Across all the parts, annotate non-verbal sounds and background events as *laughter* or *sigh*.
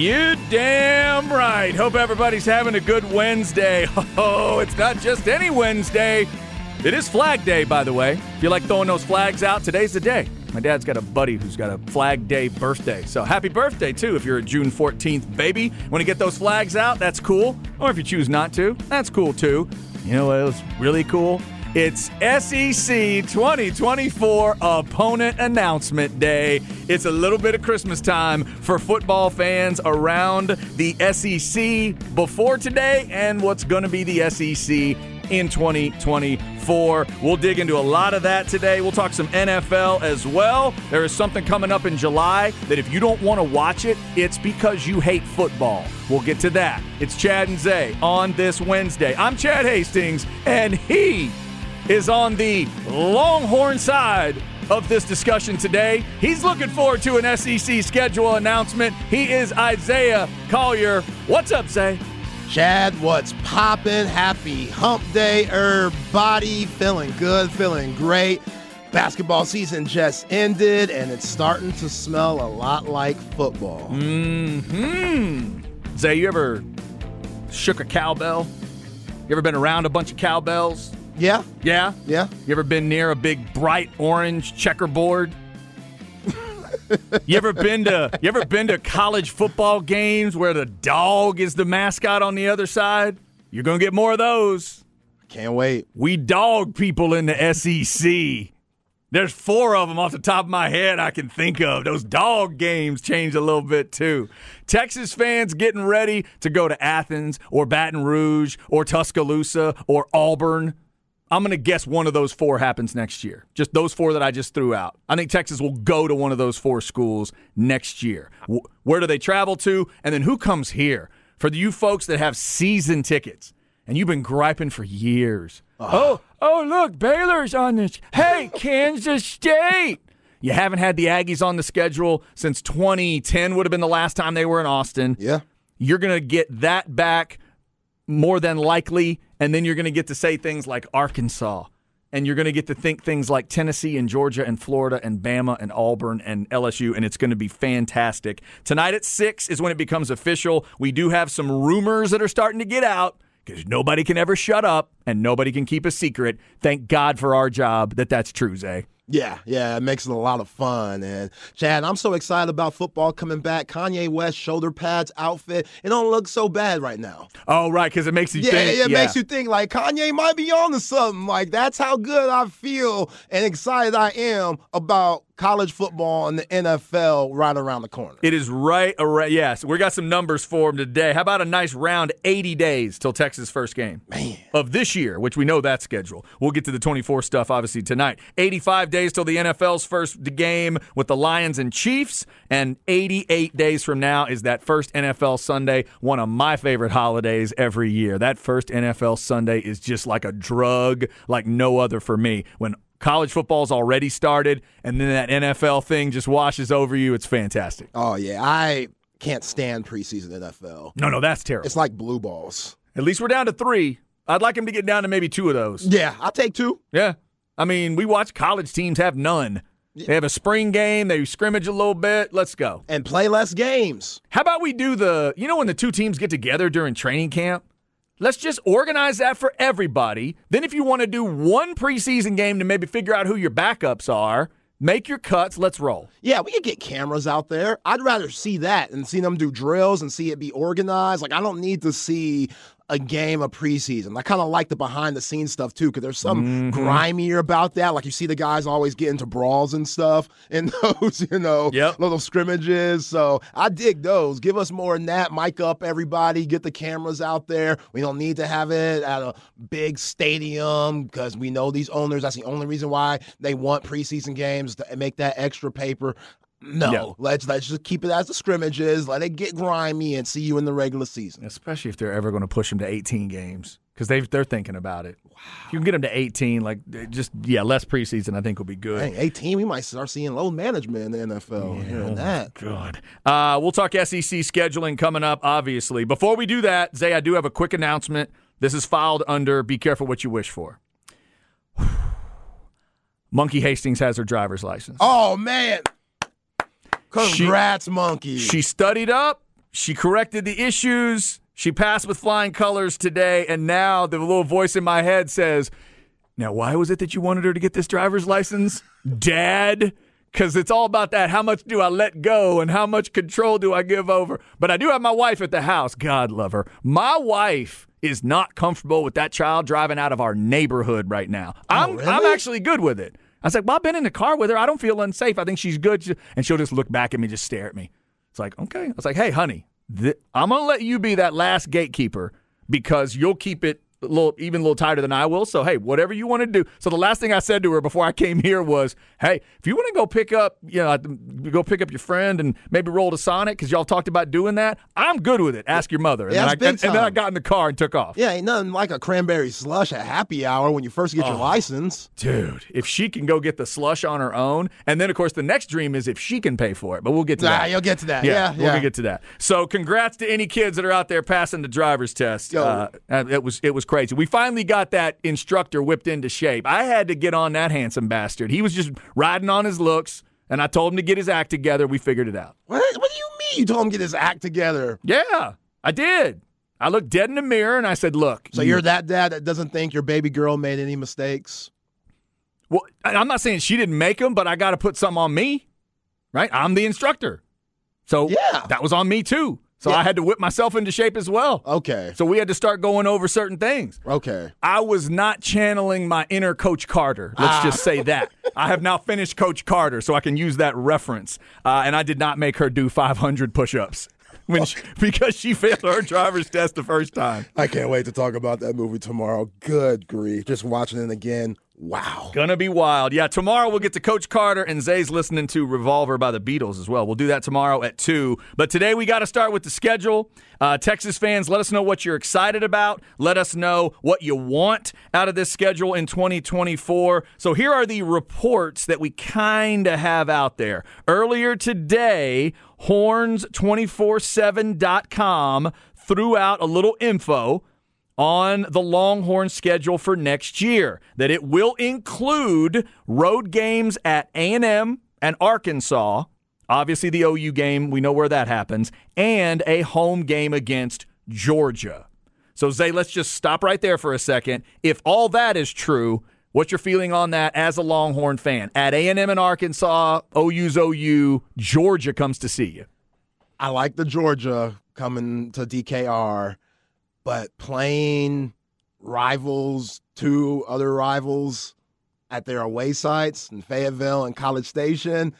You damn right. Hope everybody's having a good Wednesday. *laughs* Oh, it's not just any Wednesday. It is Flag Day, by the way. If you like throwing those flags out, today's the day. My dad's got a buddy who's got a Flag Day birthday. So happy birthday, too, if you're a June 14th baby. Want to get those flags out? That's cool. Or if you choose not to, that's cool, too. You know what was really cool? It's SEC 2024 Opponent Announcement Day. It's a little bit of Christmas time for football fans around the SEC before today and what's going to be the SEC in 2024. We'll dig into a lot of that today. We'll talk some NFL as well. There is something coming up in July that if you don't want to watch it, it's because you hate football. We'll get to that. It's Chad and Zay on this Wednesday. I'm Chad Hastings, and he is on the Longhorn side of this discussion today. He's looking forward to an SEC schedule announcement. He is Isaiah Collier. What's up, Zay? Chad, what's poppin'? Happy hump day, everybody. Feeling good, feeling great. Basketball season just ended, and it's starting to smell a lot like football. Hmm. Zay, you ever shook a cowbell? You ever been around a bunch of cowbells? Yeah, Yeah? yeah. You ever been near a big bright orange checkerboard? you ever been to you ever been to college football games where the dog is the mascot on the other side? You're gonna get more of those. Can't wait. We dog people in the SEC. There's four of them off the top of my head I can think of. Those dog games changed a little bit too. Texas fans getting ready to go to Athens or Baton Rouge or Tuscaloosa or Auburn. I'm going to guess one of those four happens next year. Just those four that I just threw out. I think Texas will go to one of those four schools next year. Wh- Where do they travel to? And then who comes here? For you folks that have season tickets and you've been griping for years. Oh, oh, look, Baylor's on this. Hey, *laughs* Kansas State. You haven't had the Aggies on the schedule since 2010 would have been the last time they were in Austin. Yeah. You're going to get that back more than likely, and then you're going to get to say things like Arkansas, and you're going to get to think things like Tennessee and Georgia and Florida and Bama and Auburn and LSU, and it's going to be fantastic. Tonight at 6 is when it becomes official. We do have some rumors that are starting to get out because nobody can ever shut up and nobody can keep a secret. Thank God for our job that that's true, Zay. Yeah, yeah, it makes it a lot of fun. And Chad, I'm so excited about football coming back. Kanye West shoulder pads outfit. It don't look so bad right now. Oh, right, because it makes you Yeah, think. it makes you think like Kanye might be on to something. Like that's how good I feel and excited I am about college football and the NFL right around the corner. It is right around. Yes, we got some numbers for him today. How about a nice round 80 days till Texas' first game Man. of this year, which we know that schedule. We'll get to the 24 stuff obviously tonight. 85 days till the NFL's first game with the Lions and Chiefs, and 88 days from now is that first NFL Sunday, one of my favorite holidays every year. That first NFL Sunday is just like a drug, like no other for me. When college football's already started, and then that NFL thing just washes over you. It's fantastic. Oh yeah, I can't stand preseason NFL. No, no, that's terrible. It's like blue balls. At least we're down to three. I'd like him to get down to maybe two of those. Yeah, I'll take two. Yeah. I mean, we watch college teams have none. They have a spring game, they scrimmage a little bit. Let's go. And play less games. How about we do the, you know, when the two teams get together during training camp? Let's just organize that for everybody. Then, if you want to do one preseason game to maybe figure out who your backups are, make your cuts. Let's roll. Yeah, we could get cameras out there. I'd rather see that and see them do drills and see it be organized. Like I don't need to see a game of preseason. I kind of like the behind the scenes stuff too, because there's some mm-hmm. grimier about that. Like you see the guys always get into brawls and stuff *laughs* in those, you know, yep. little scrimmages. So I dig those. Give us more than that. Mic up everybody. Get the cameras out there. We don't need to have it at a big stadium because we know these owners. That's the only reason why they want preseason games to make that extra paper. No, yeah. let's let's just keep it as the scrimmages. Let it get grimy and see you in the regular season. Especially if they're ever going to push them to 18 games because they they're thinking about it. Wow. If you can get them to 18, like just yeah, less preseason, I think will be good. Dang, 18, we might start seeing load management in the NFL. Yeah, oh that, good. Uh, we'll talk SEC scheduling coming up. Obviously, before we do that, Zay, I do have a quick announcement. This is filed under "Be careful what you wish for." *sighs* Monkey Hastings has her driver's license. Oh man. Congrats, she, Monkey. She studied up. She corrected the issues. She passed with flying colors today. And now the little voice in my head says, Now, why was it that you wanted her to get this driver's license? Dad? Because it's all about that. How much do I let go and how much control do I give over? But I do have my wife at the house. God love her. My wife is not comfortable with that child driving out of our neighborhood right now. Oh, I'm, really? I'm actually good with it. I was like, well, I've been in the car with her. I don't feel unsafe. I think she's good. And she'll just look back at me, just stare at me. It's like, okay. I was like, hey, honey, th- I'm going to let you be that last gatekeeper because you'll keep it a little even a little tighter than I will. So hey, whatever you want to do. So the last thing I said to her before I came here was, hey, if you want to go pick up, you know, go pick up your friend and maybe roll to Sonic because y'all talked about doing that. I'm good with it. Ask your mother. And, yeah, then, I, and, and then I got in the car and took off. Yeah, ain't nothing like a cranberry slush at happy hour when you first get oh, your license. Dude, if she can go get the slush on her own, and then of course the next dream is if she can pay for it. But we'll get to nah, that. You'll get to that. Yeah, yeah, we'll get to that. So congrats to any kids that are out there passing the driver's test. Uh, it was it was crazy. We finally got that instructor whipped into shape. I had to get on that handsome bastard. He was just riding on his looks, and I told him to get his act together. We figured it out. What, what do you mean you told him to get his act together? Yeah, I did. I looked dead in the mirror and I said, Look. So you, are that dad that doesn't think your baby girl made any mistakes? Well, I'm not saying she didn't make them, but I got to put something on me, right? I'm the instructor. So yeah. that was on me too. So yeah. I had to whip myself into shape as well. Okay. So we had to start going over certain things. Okay. I was not channeling my inner Coach Carter. Let's ah. just say that. I have now finished Coach Carter, so I can use that reference. Uh, and I did not make her do 500 push ups. *laughs* When she, because she failed her driver's test the first time. I can't wait to talk about that movie tomorrow. Good grief. Just watching it again. Wow. Gonna be wild. Yeah, tomorrow we'll get to Coach Carter and Zay's listening to Revolver by the Beatles as well. We'll do that tomorrow at 2. But today we got to start with the schedule. Uh, Texas fans, let us know what you're excited about. Let us know what you want out of this schedule in 2024. So here are the reports that we kind of have out there. Earlier today, horns247.com threw out a little info on the Longhorn schedule for next year that it will include road games at A&M and Arkansas, obviously the OU game, we know where that happens, and a home game against Georgia. So Zay, let's just stop right there for a second. If all that is true, what's your feeling on that as a Longhorn fan? At A&M and Arkansas, OU's OU, Georgia comes to see you. I like the Georgia coming to DKR but playing rivals, two other rivals at their away sites in Fayetteville and College Station,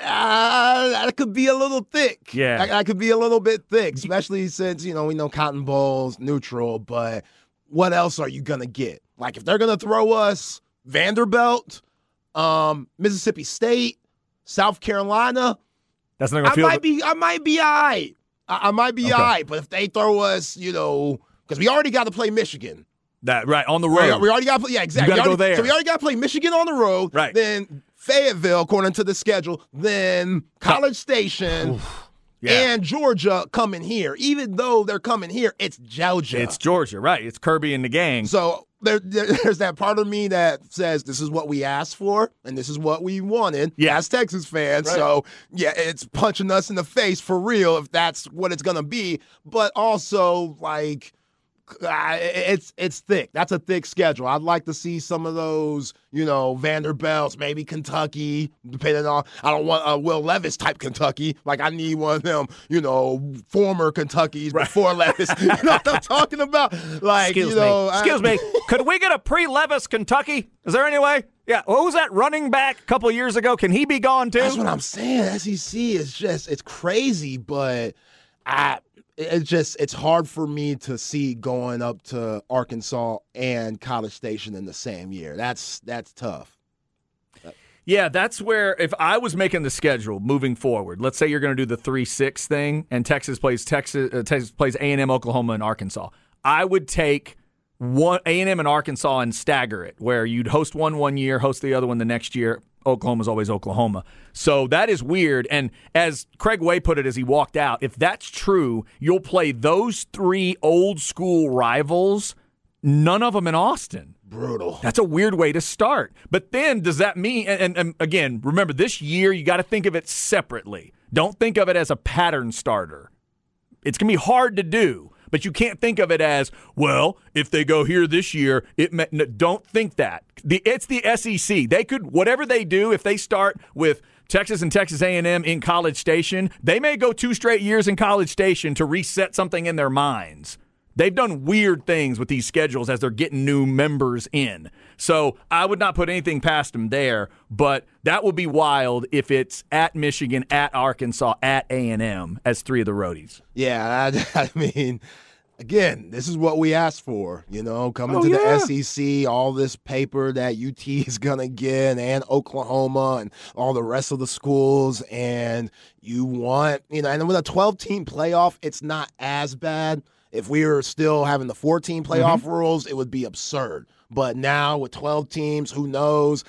uh, that could be a little thick. Yeah. That, that, could be a little bit thick, especially since, you know, we know Cotton Bowl's neutral, but what else are you going to get? Like, if they're going to throw us Vanderbilt, um, Mississippi State, South Carolina, that's not gonna I might be I might be all right. I, I might be okay. all right, but if they throw us, you know, because we already got to play Michigan. That right on the road. We, already got to play. Yeah, exactly. You got to go there. So we already got to play Michigan on the road. Right. Then Fayetteville, according to the schedule. Then College Station. Yeah. and Georgia coming here. Even though they're coming here, it's Georgia. It's Georgia, right? It's Kirby and the gang. So there, *laughs* there's that part of me that says this is what we asked for and this is what we wanted yeah. as Texas fans. Right. So yeah, it's punching us in the face for real if that's what it's gonna be. But also like uh, it's it's thick. That's a thick schedule. I'd like to see some of those, you know, Vanderbilts, maybe Kentucky, depending on. I don't want a Will Levis type Kentucky. Like I need one of them, you know, former Kentuckys right. before Levis. *laughs* you know what I'm talking about? Like, Excuse you know, me. Excuse I, me. Could we get a pre-Levis Kentucky? Is there any way? Yeah, what was that running back a couple years ago? Can he be gone too? That's what I'm saying. SEC is just it's crazy, but I it's just it's hard for me to see going up to Arkansas and College Station in the same year. That's that's tough. Yeah, that's where if I was making the schedule moving forward, let's say you're going to do the three six thing, and Texas plays Texas uh, Texas plays A and M, Oklahoma, and Arkansas. I would take one A and M and Arkansas and stagger it, where you'd host one one year, host the other one the next year. Oklahoma's always Oklahoma. So that is weird. And as Craig Way put it as he walked out, if that's true, you'll play those three old school rivals, none of them in Austin. Brutal. That's a weird way to start. But then does that mean, and, and, and again, remember this year, you got to think of it separately. Don't think of it as a pattern starter. It's going to be hard to do but you can't think of it as well. If they go here this year, it no, don't think that. The, it's the SEC. They could whatever they do. If they start with Texas and Texas A&M in College Station, they may go two straight years in College Station to reset something in their minds. They've done weird things with these schedules as they're getting new members in. So I would not put anything past them there, but that would be wild if it's at Michigan, at Arkansas, at A&M as three of the roadies. Yeah, *laughs* I, I mean, again, this is what we asked for, you know, coming oh, to yeah. the SEC, all this paper that UT *laughs* is going to get and Oklahoma and all the rest of the schools. And you want, you know, and with a 12 team playoff, it's not as bad. If we were still having the 14 playoff mm-hmm. rules, it would be absurd. But now with 12 teams, who knows?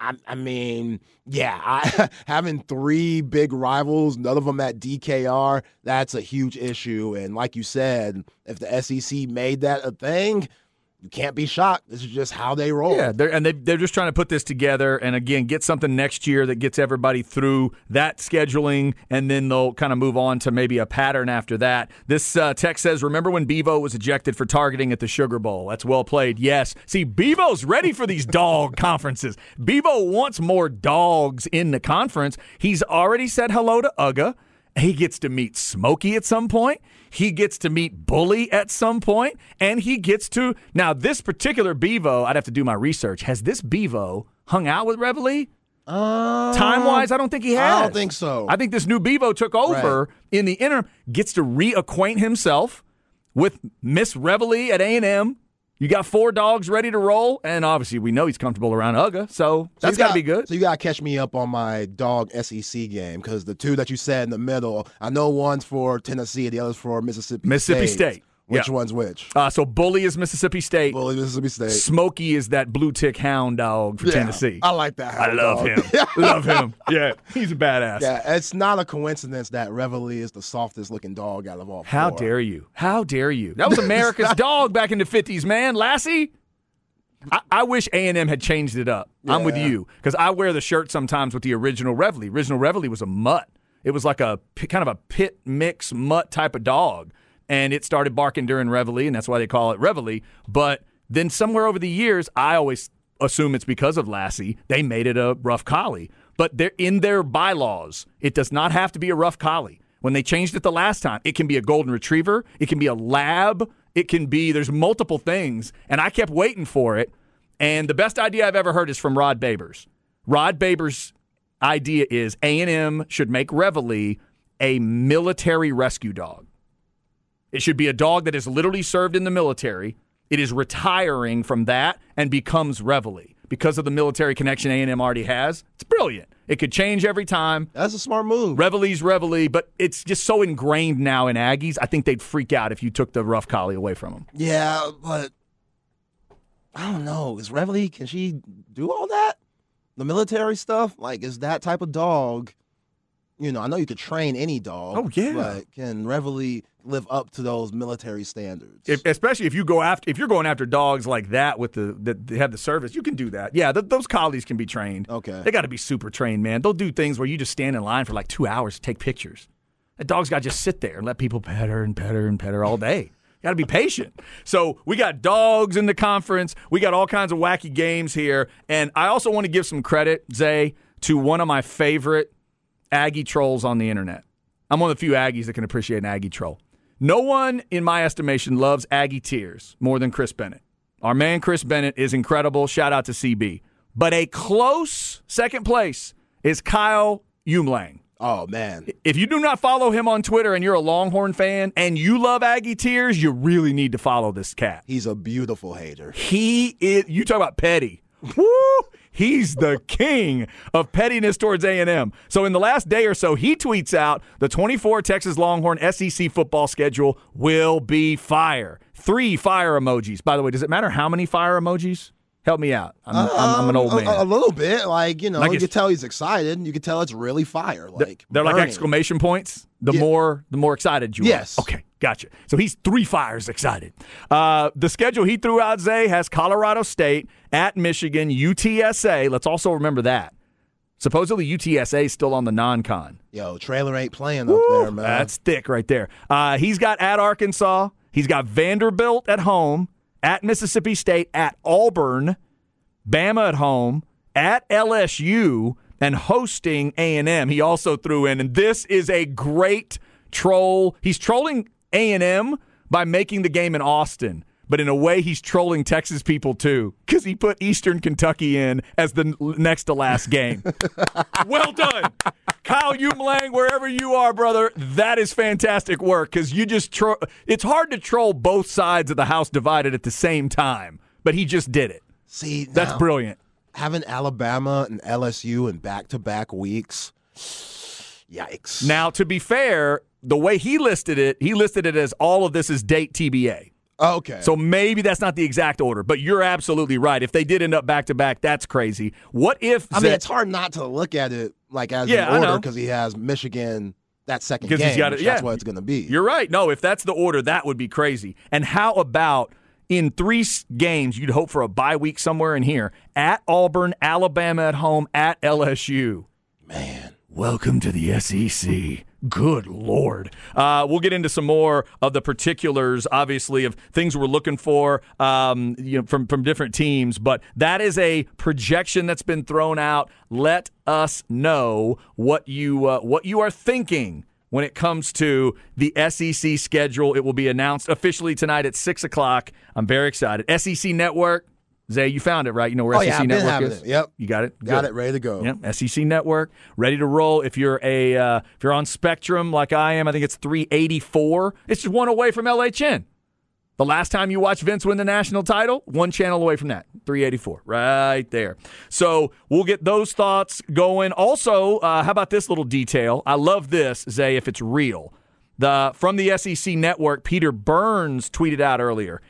I, I mean, yeah, I, *laughs* having three big rivals, none of them at DKR, that's a huge issue. And like you said, if the SEC made that a thing, you can't be shocked. This is just how they roll. Yeah, they're, and they, they're just trying to put this together and again get something next year that gets everybody through that scheduling, and then they'll kind of move on to maybe a pattern after that. This uh, text says, "Remember when Bevo was ejected for targeting at the Sugar Bowl? That's well played. Yes. See, Bevo's ready for these dog *laughs* conferences. Bevo wants more dogs in the conference. He's already said hello to Uga. He gets to meet Smokey at some point. He gets to meet Bully at some point, and he gets to now this particular Bevo. I'd have to do my research. Has this Bevo hung out with Reveille? Um, Time wise, I don't think he has. I don't think so. I think this new Bevo took over Right. in the interim, gets to reacquaint himself with Miss Reveille at A and M. You got four dogs ready to roll, and obviously we know he's comfortable around Uga, so So that's got to be good. So you got to catch me up on my dog SEC game because the two that you said in the middle, I know one's for Tennessee, the other's for Mississippi. Mississippi State. Which Yeah. one's which? Uh, so Bully is Mississippi State. Bully, Mississippi State. Smokey is that blue tick hound dog for Yeah, Tennessee. I like that. I love dog. him. *laughs* love him. Yeah, he's a badass. Yeah, it's not a coincidence that Reveille is the softest looking dog out of all How four. dare you? How dare you? That was America's *laughs* dog back in the fifties, man. Lassie. I, I wish A and M had changed it up. I'm with you because I wear the shirt sometimes with the original Reveille. Original Reveille was a mutt. It was like a kind of a pit mix mutt type of dog, and it started barking during Reveille, and that's why they call it Reveille. But then somewhere over the years, I always assume it's because of Lassie. They made it a rough collie, but they're in their bylaws. It does not have to be a rough collie. When they changed it the last time, it can be a golden retriever, it can be a lab, it can be there's multiple things, and I kept waiting for it. And the best idea I've ever heard is from Rod Babers. Rod Babers' idea is A&M should make Reveille a military rescue dog. It should be a dog that has literally served in the military. It is retiring from that and becomes Reveille because of the military connection A&M already has. It's brilliant. It could change every time. That's a smart move. Reveille's Reveille, but it's just so ingrained now in Aggies. I think they'd freak out if you took the rough collie away from them. yeah, but I don't know. Is Reveille, can she do all that? The military stuff? Like, is that type of dog, you know, I know you could train any dog. Oh, yeah. But can Reveille live up to those military standards? If, especially if you go after if you're going after dogs like that with the that they have the service, you can do that. Yeah, th- those collies can be trained. Okay. they got to be super trained, man. They'll do things where you just stand in line for like two hours to take pictures. That dog's got to just sit there and let people pet her and pet her and pet her all day. Got to be patient. So we got dogs in the conference. We got all kinds of wacky games here. And I also want to give some credit, Zay, to one of my favorite Aggie trolls on the internet. I'm one of the few Aggies that can appreciate an Aggie troll. No one, in my estimation, loves Aggie tears more than Chris Bennett. Our man Chris Bennett is incredible. Shout out to CB. But a close second place is Kyle Umlang. Oh man. If you do not follow him on Twitter and you're a Longhorn fan and you love Aggie Tears, you really need to follow this cat. He's a beautiful hater. He is you talk about petty. *laughs* Woo! He's the king of pettiness towards A&M. So in the last day or so, he tweets out the 24 Texas Longhorn SEC football schedule will be fire. Three fire emojis. By the way, does it matter how many fire emojis? Help me out. I'm, um, I'm, I'm an old man. A, a, little bit, like you know, like you can tell he's excited. You can tell it's really fire. Like they're burning. like exclamation points. The yeah. more, the more excited you yes. are. Okay, gotcha. So he's three fires excited. Uh, the schedule he threw out, Zay, has Colorado State at Michigan, UTSA. Let's also remember that. Supposedly UTSA is still on the non-con. Yo, trailer ain't playing Woo, up there, man. That's thick right there. Uh, he's got at Arkansas. He's got Vanderbilt at home at Mississippi State, at Auburn, Bama at home, at LSU, and hosting A&M. He also threw in, and this is a great troll. He's trolling A&M by making the game in Austin but in a way he's trolling Texas people too because he put Eastern Kentucky in as the next to last game. *laughs* well done, Kyle Umlang, wherever you are, brother. That is fantastic work because you just tro- it's hard to troll both sides of the house divided at the same time, but he just did it. See, that's now, brilliant. Having Alabama and LSU in back-to-back weeks. *sighs* Yikes. Now, to be fair, the way he listed it, he listed it as all of this is date TBA. Oh, okay. So maybe that's not the exact order, but you're absolutely right. If they did end up back to back, that's crazy. What if? I mean, it's hard not to look at it like as yeah, an order because he has Michigan that second game. He's got it, yeah. That's what it's going to be. You're right. No, if that's the order, that would be crazy. And how about in three games, you'd hope for a bye week somewhere in here at Auburn, Alabama at home, at LSU. Man, welcome to the SEC. Good Lord. Uh, we'll get into some more of the particulars, obviously, of things we're looking for um, you know, from, from different teams, but that is a projection that's been thrown out. Let us know what you, uh, what you are thinking when it comes to the SEC schedule. It will be announced officially tonight at 6 o'clock. I'm very excited. SEC Network, Zay, you found it, right? You know where oh, SEC yeah, Network is. It. Yep, you got it. Got Good. it, ready to go. Yep, SEC Network, ready to roll. If you're a uh, if you're on Spectrum like I am, I think it's 384. It's just one away from LHN. The last time you watched Vince win the national title, one channel away from that, 384, right there. So we'll get those thoughts going. Also, uh, how about this little detail? I love this, Zay, if it's real. The from the SEC Network, Peter Burns tweeted out earlier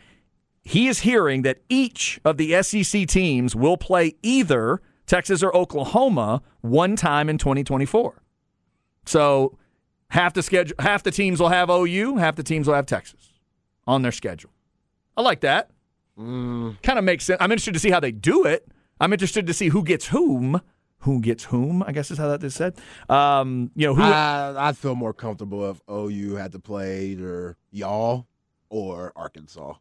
he is hearing that each of the SEC teams will play either Texas or Oklahoma one time in 2024. So half the schedule, half the teams will have OU, half the teams will have Texas on their schedule. I like that. Mm. Kind of makes sense. I'm interested to see how they do it. I'm interested to see who gets whom. Who gets whom? I guess is how that is said. Um, you know, who? I, I'd feel more comfortable if OU had to play either y'all or Arkansas.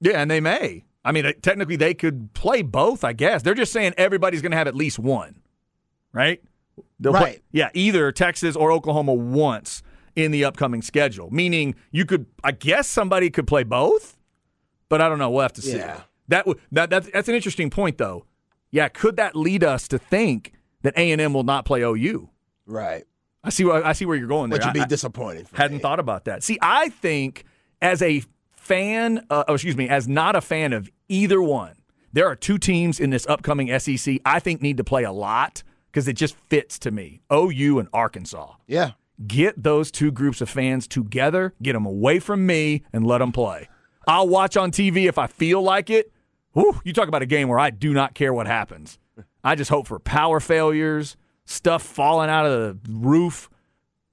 Yeah, and they may. I mean, uh, technically, they could play both. I guess they're just saying everybody's going to have at least one, right? They'll right. Play, yeah, either Texas or Oklahoma once in the upcoming schedule. Meaning, you could. I guess somebody could play both, but I don't know. We'll have to see. Yeah. That, that that's, that's an interesting point, though. Yeah, could that lead us to think that A and M will not play OU? Right. I see. I see where you're going there. Which would be I, disappointing. hadn't me. thought about that. See, I think as a fan, uh, oh, excuse me, as not a fan of either one, there are two teams in this upcoming SEC I think need to play a lot because it just fits to me OU and Arkansas. Yeah. Get those two groups of fans together, get them away from me, and let them play. I'll watch on TV if I feel like it. Whew, you talk about a game where I do not care what happens. I just hope for power failures, stuff falling out of the roof,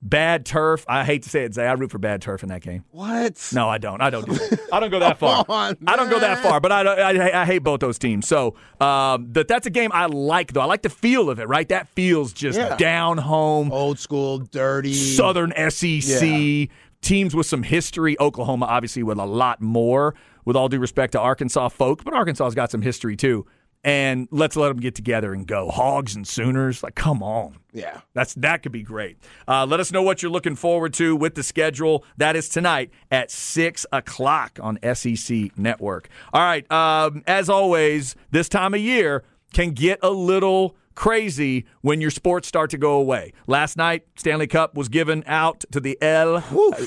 Bad turf. I hate to say it, Zay. I root for bad turf in that game. What? No, I don't. I don't do that. I don't go *laughs* that far. on, I don't go that far, but I, I, I hate both those teams. So um, that that's a game I like, though. I like the feel of it, right? That feels just Yeah. down home, Old school, dirty. Southern SEC. Yeah. teams with some history. Oklahoma, obviously, with a lot more. With all due respect to Arkansas folk, but Arkansas's got some history too. And let's let them get together and go. Hogs and Sooners, like, come on. Yeah. That's that could be great. Uh, let us know what you're looking forward to with the schedule. That is tonight at six o'clock on SEC Network. All right. Um, as always, this time of year can get a little crazy when your sports start to go away. Last night, Stanley Cup was given out to the L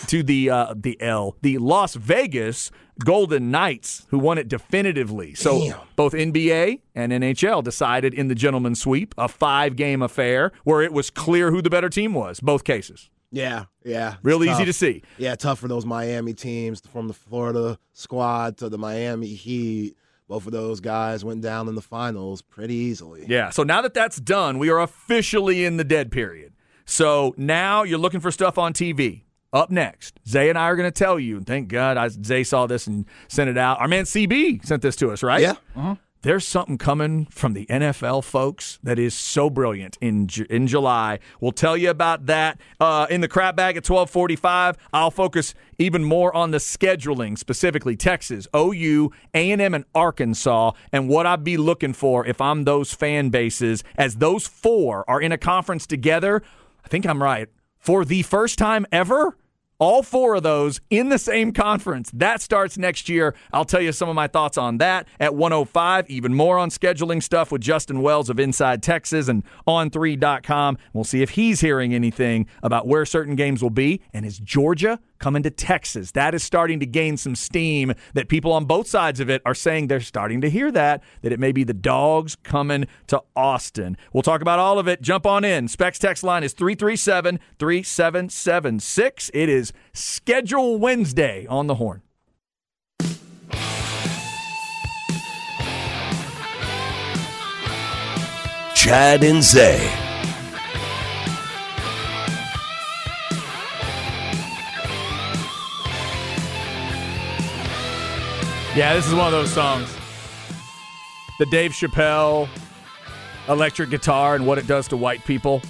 to the uh, the L the Las Vegas Golden Knights, who won it definitively. So Damn. both NBA and NHL decided in the gentleman's sweep, a five game affair where it was clear who the better team was. Both cases, Yeah, yeah. Real easy to see. Yeah, tough for those Miami teams from the Florida squad to the Miami Heat. Both of those guys went down in the finals pretty easily. Yeah. So now that that's done, we are officially in the dead period. So now you're looking for stuff on TV. Up next, Zay and I are going to tell you, and thank God I, Zay saw this and sent it out. Our man CB sent this to us, right? Yeah. Uh-huh. There's something coming from the NFL, folks, that is so brilliant in in July. We'll tell you about that uh, in the crap bag at 12:45. I'll focus even more on the scheduling, specifically Texas, OU, A&M, and Arkansas, and what I'd be looking for if I'm those fan bases. As those four are in a conference together, I think I'm right for the first time ever. All four of those in the same conference. That starts next year. I'll tell you some of my thoughts on that at 105. Even more on scheduling stuff with Justin Wells of Inside Texas and on3.com. We'll see if he's hearing anything about where certain games will be. And is Georgia coming to Texas? That is starting to gain some steam that people on both sides of it are saying they're starting to hear that, that it may be the dogs coming to Austin. We'll talk about all of it. Jump on in. Specs text line is 337 3776. It is Schedule Wednesday on the horn. Chad and Zay. Yeah, this is one of those songs. The Dave Chappelle electric guitar and what it does to white people.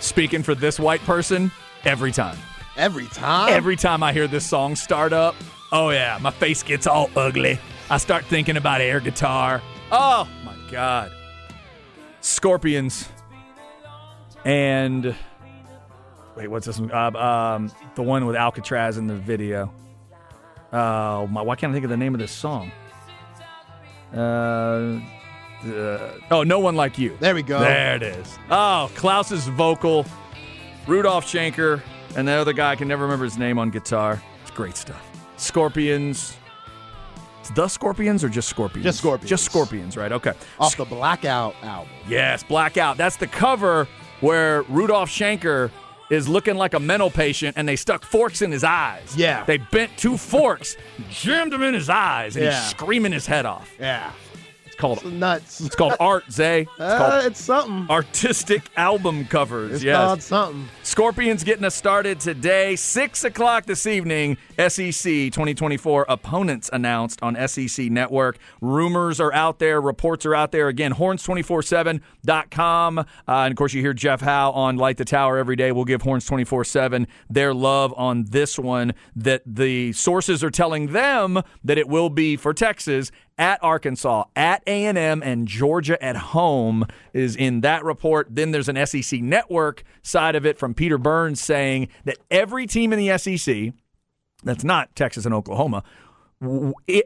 Speaking for this white person, every time. Every time. Every time I hear this song start up, oh yeah, my face gets all ugly. I start thinking about air guitar. Oh my God. Scorpions. And wait, what's this one? Uh, um, the one with Alcatraz in the video. Oh my! Why can't I think of the name of this song? Uh, uh, oh, no one like you. There we go. There it is. Oh, Klaus's vocal, Rudolf Schenker, and the other guy I can never remember his name on guitar. It's great stuff. Scorpions. It's the Scorpions or just Scorpions? Just Scorpions. Just Scorpions, right? Okay. Off the Blackout album. Yes, Blackout. That's the cover where Rudolph Schenker is looking like a mental patient and they stuck forks in his eyes. Yeah. They bent two forks, jammed them in his eyes, and Yeah. he's screaming his head off. Yeah. It's called Nuts. it's called art, Zay. It's Uh, called it's something. artistic album covers. It's yes. called something. Scorpions getting us started today. Six o'clock this evening. SEC 2024 opponents announced on SEC Network. Rumors are out there. Reports are out there. Again, horns247.com. Uh, and of course, you hear Jeff Howe on Light the Tower every day. We'll give Horns 24 7 their love on this one. That the sources are telling them that it will be for Texas at Arkansas, at A&M, and Georgia at home is in that report. Then there's an SEC network side of it from Peter Burns saying that every team in the SEC that's not Texas and Oklahoma.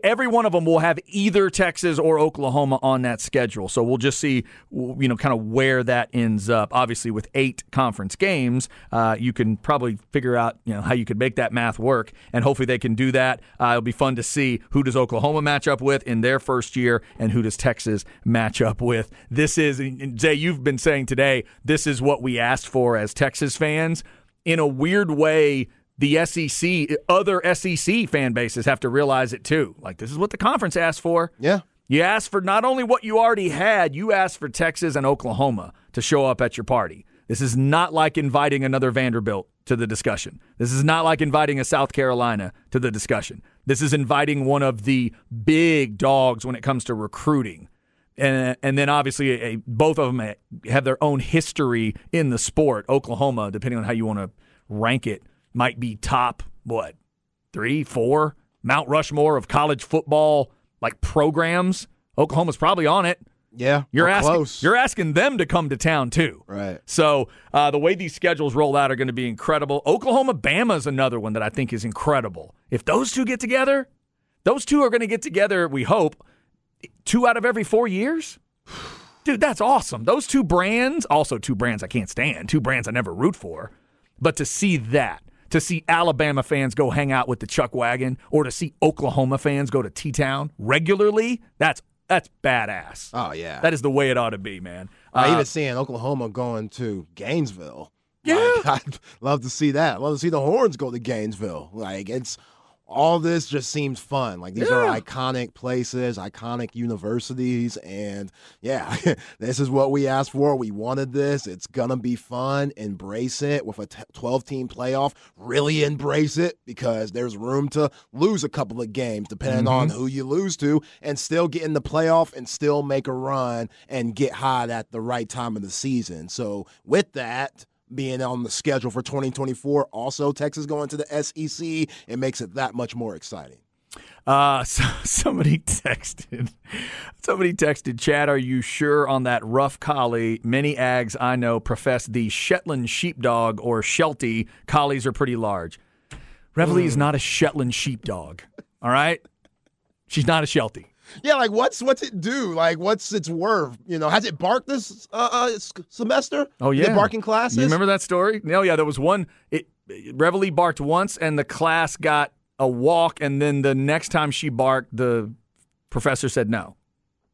Every one of them will have either Texas or Oklahoma on that schedule. So we'll just see, you know, kind of where that ends up. Obviously, with eight conference games, uh, you can probably figure out, you know, how you could make that math work, and hopefully they can do that. Uh, it'll be fun to see who does Oklahoma match up with in their first year, and who does Texas match up with. This is, Jay. You've been saying today, this is what we asked for as Texas fans. In a weird way, the SEC, other SEC fan bases have to realize it too. Like, this is what the conference asked for. Yeah. You asked for not only what you already had, you asked for Texas and Oklahoma to show up at your party. This is not like inviting another Vanderbilt to the discussion. This is not like inviting a South Carolina to the discussion. This is inviting one of the big dogs when it comes to recruiting. And, and then obviously a, both of them have their own history in the sport. Oklahoma, depending on how you want to rank it, might be top what three, four Mount Rushmore of college football like programs. Oklahoma's probably on it. Yeah, You're asking close. you're asking them to come to town too. Right. So uh, the way these schedules roll out are going to be incredible. Oklahoma Bama is another one that I think is incredible. If those two get together, those two are going to get together. We hope two out of every four years. *sighs* Dude, that's awesome. Those two brands, also two brands I can't stand, two brands I never root for. But to see that, to see Alabama fans go hang out with the Chuck Wagon, or to see Oklahoma fans go to T Town regularly, that's that's badass. Oh yeah. That is the way it ought to be, man. I Uh, even seeing Oklahoma going to Gainesville. Yeah. Like, *laughs* I'd love to see that. Love to see the Horns go to Gainesville. Like it's all this just seems fun. Like these are iconic places, iconic universities, and yeah, *laughs* this is what we asked for. We wanted this. It's gonna be fun. Embrace it with a t- 12 team playoff. Really embrace it because there's room to lose a couple of games depending on mm-hmm. who you lose to, and still get in the playoff and still make a run and get hot at the right time of the season. So with that being on the schedule for 2024. Also, Texas going to the SEC. It makes it that much more exciting. Uh, *laughs* so, somebody texted. Somebody texted. Chad, are you sure on that rough collie? Many ags I know profess the Shetland sheepdog or Sheltie collies are pretty large. Reveille is not a Shetland sheepdog. All right, she's not a Sheltie. Yeah, like what's what's it do? Like what's its worth? You know, has it barked this uh, uh semester? Oh yeah, barking classes. You remember that story? No, yeah, there was one. It Reveille barked once, and the class got a walk, and then the next time she barked, the professor said no.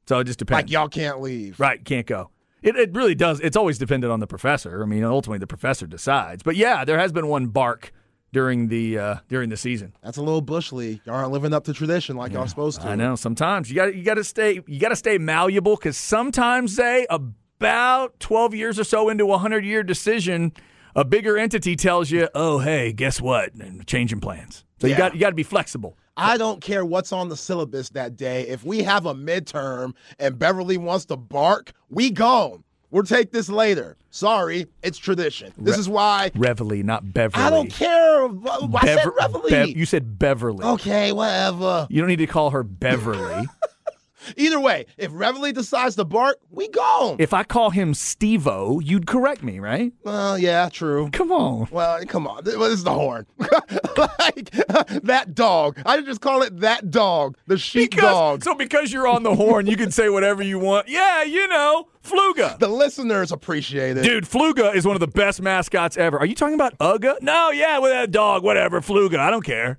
So it just depends. Like y'all can't leave. Right, can't go. It, it really does. It's always dependent on the professor. I mean, ultimately the professor decides. But yeah, there has been one bark during the uh, during the season. That's a little bush league. Y'all aren't living up to tradition like y'all supposed to. I know. Sometimes you got you got to stay you got to stay malleable because sometimes, they about twelve years or so into a hundred year decision, a bigger entity tells you, "Oh, hey, guess what? And changing plans." So you got you got to be flexible. I don't care what's on the syllabus that day. If we have a midterm and Beverly wants to bark, we gone. We'll take this later. Sorry, it's tradition. This is why Reveille, not Beverly. I don't care. I said Reveille. Bev- you said Beverly. okay, whatever. You don't need to call her Beverly. *laughs* Either way, if Reveille decides to bark, we gone. if I call him Stevo, you'd correct me, right? Well, yeah, true. Come on. Well, come on. This is the horn. *laughs* like *laughs* that dog. I just call it that dog, the sheep Because, dog. so because you're on the horn, you can say whatever you want. Yeah, you know, Fluga. The listeners appreciate it. Dude, Fluga is one of the best mascots ever. Are you talking about Uga? No, yeah, with that dog, whatever, Fluga. I don't care.